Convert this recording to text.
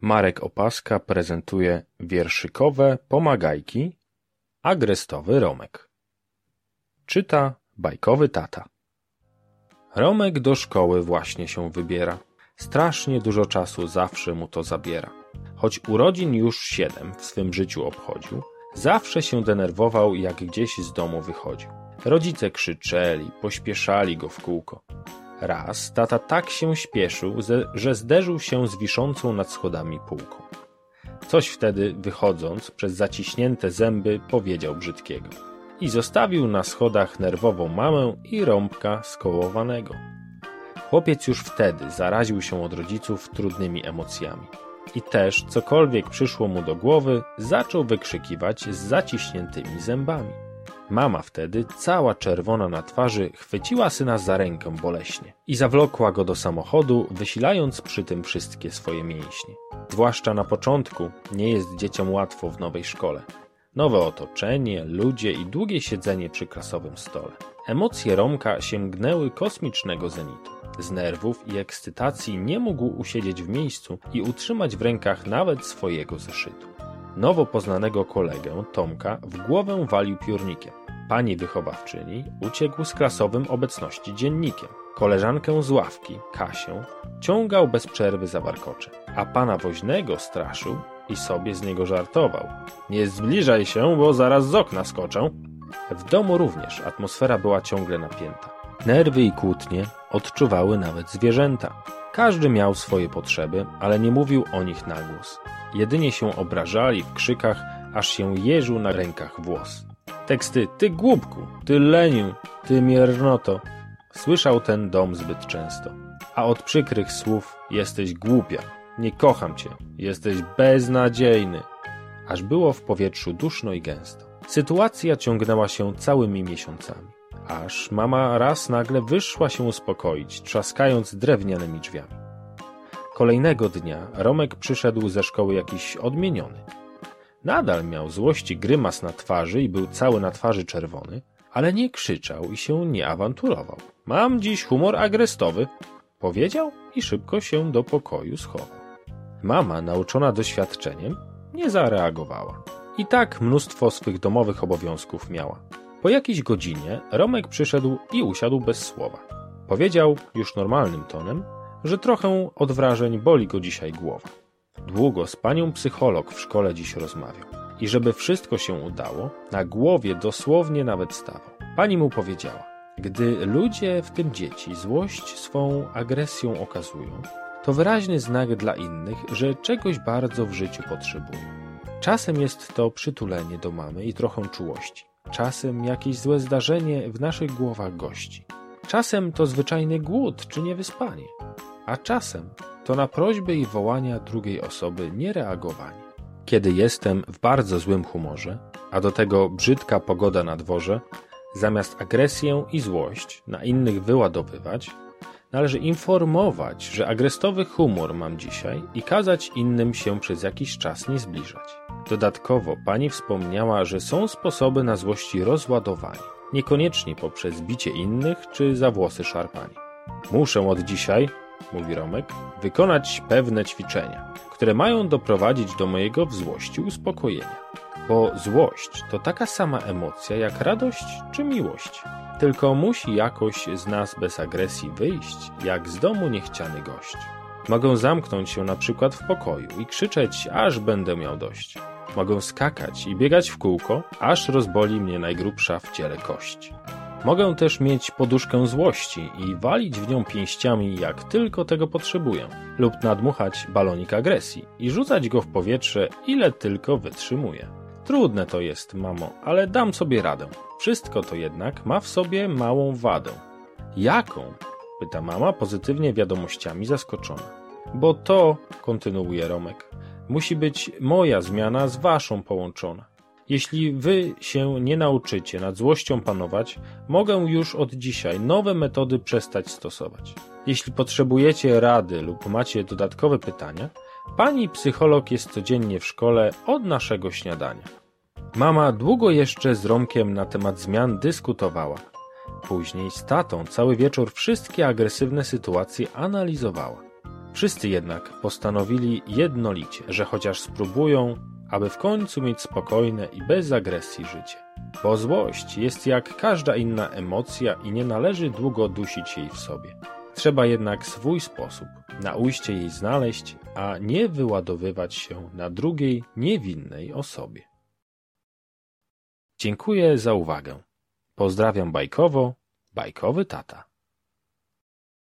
Marek Opaska prezentuje wierszykowe pomagajki Agrestowy Romek Czyta bajkowy tata Romek do szkoły właśnie się wybiera. Strasznie dużo czasu zawsze mu to zabiera. Choć urodzin już siedem w swym życiu obchodził, zawsze się denerwował, jak gdzieś z domu wychodził. Rodzice krzyczeli, pośpieszali go w kółko. Raz tata tak się śpieszył, że zderzył się z wiszącą nad schodami półką. Coś wtedy, wychodząc przez zaciśnięte zęby, powiedział brzydkiego. I zostawił na schodach nerwową mamę i rąbka skołowanego. Chłopiec już wtedy zaraził się od rodziców trudnymi emocjami. I też, cokolwiek przyszło mu do głowy, zaczął wykrzykiwać z zaciśniętymi zębami. Mama wtedy, cała czerwona na twarzy, chwyciła syna za rękę boleśnie i zawlokła go do samochodu, wysilając przy tym wszystkie swoje mięśnie. Zwłaszcza na początku nie jest dzieciom łatwo w nowej szkole. Nowe otoczenie, ludzie i długie siedzenie przy klasowym stole. Emocje Romka sięgnęły kosmicznego zenitu. Z nerwów i ekscytacji nie mógł usiedzieć w miejscu i utrzymać w rękach nawet swojego zeszytu. Nowo poznanego kolegę, Tomka, w głowę walił piórnikiem. Pani wychowawczyni uciekł z klasowym obecności dziennikiem. Koleżankę z ławki, Kasię, ciągał bez przerwy za warkocze, a pana woźnego straszył i sobie z niego żartował. Nie zbliżaj się, bo zaraz z okna skoczę. W domu również atmosfera była ciągle napięta. Nerwy i kłótnie odczuwały nawet zwierzęta. Każdy miał swoje potrzeby, ale nie mówił o nich na głos. Jedynie się obrażali w krzykach, aż się jeżył na rękach włos. Teksty ty głupku, ty leniu, ty miernoto. Słyszał ten dom zbyt często. A od przykrych słów jesteś głupia, nie kocham cię, jesteś beznadziejny. Aż było w powietrzu duszno i gęsto. Sytuacja ciągnęła się całymi miesiącami. Aż mama raz nagle wyszła się uspokoić, trzaskając drewnianymi drzwiami. Kolejnego dnia Romek przyszedł ze szkoły jakiś odmieniony. Nadal miał złości grymas na twarzy i był cały na twarzy czerwony, ale nie krzyczał i się nie awanturował. Mam dziś humor agrestowy, powiedział i szybko się do pokoju schował. Mama, nauczona doświadczeniem, nie zareagowała. I tak mnóstwo swych domowych obowiązków miała. Po jakiejś godzinie Romek przyszedł i usiadł bez słowa. Powiedział już normalnym tonem, że trochę od wrażeń boli go dzisiaj głowa. Długo z panią psycholog w szkole dziś rozmawiał. I żeby wszystko się udało, na głowie dosłownie nawet stawał. Pani mu powiedziała, gdy ludzie, w tym dzieci, złość swą agresją okazują, to wyraźny znak dla innych, że czegoś bardzo w życiu potrzebują. Czasem jest to przytulenie do mamy i trochę czułości. Czasem jakieś złe zdarzenie w naszych głowach gości. Czasem to zwyczajny głód czy niewyspanie. A czasem to na prośby i wołania drugiej osoby niereagowanie. Kiedy jestem w bardzo złym humorze, a do tego brzydka pogoda na dworze, zamiast agresję i złość na innych wyładowywać, należy informować, że agrestowy humor mam dzisiaj i kazać innym się przez jakiś czas nie zbliżać. Dodatkowo pani wspomniała, że są sposoby na złości rozładowanie, niekoniecznie poprzez bicie innych czy za włosy szarpanie. Muszę od dzisiaj, mówi Romek, wykonać pewne ćwiczenia, które mają doprowadzić do mojego w uspokojenia. Bo złość to taka sama emocja jak radość czy miłość. Tylko musi jakoś z nas bez agresji wyjść, jak z domu niechciany gość. Mogę zamknąć się na przykład w pokoju i krzyczeć, aż będę miał dość. Mogę skakać i biegać w kółko, aż rozboli mnie najgrubsza w ciele kość. Mogę też mieć poduszkę złości i walić w nią pięściami, jak tylko tego potrzebuję, lub nadmuchać balonik agresji i rzucać go w powietrze, ile tylko wytrzymuję. Trudne to jest, mamo, ale dam sobie radę. Wszystko to jednak ma w sobie małą wadę. Jaką? pyta mama pozytywnie wiadomościami zaskoczona. Bo to, kontynuuje Romek, musi być moja zmiana z waszą połączona. Jeśli wy się nie nauczycie nad złością panować, mogę już od dzisiaj nowe metody przestać stosować. Jeśli potrzebujecie rady lub macie dodatkowe pytania, pani psycholog jest codziennie w szkole od naszego śniadania. Mama długo jeszcze z Romkiem na temat zmian dyskutowała. Później z tatą cały wieczór wszystkie agresywne sytuacje analizowała. Wszyscy jednak postanowili jednolicie, że chociaż spróbują, aby w końcu mieć spokojne i bez agresji życie. Bo złość jest jak każda inna emocja i nie należy długo dusić jej w sobie. Trzeba jednak swój sposób na ujście jej znaleźć, a nie wyładowywać się na drugiej niewinnej osobie. Dziękuję za uwagę. Pozdrawiam bajkowo, bajkowy tata.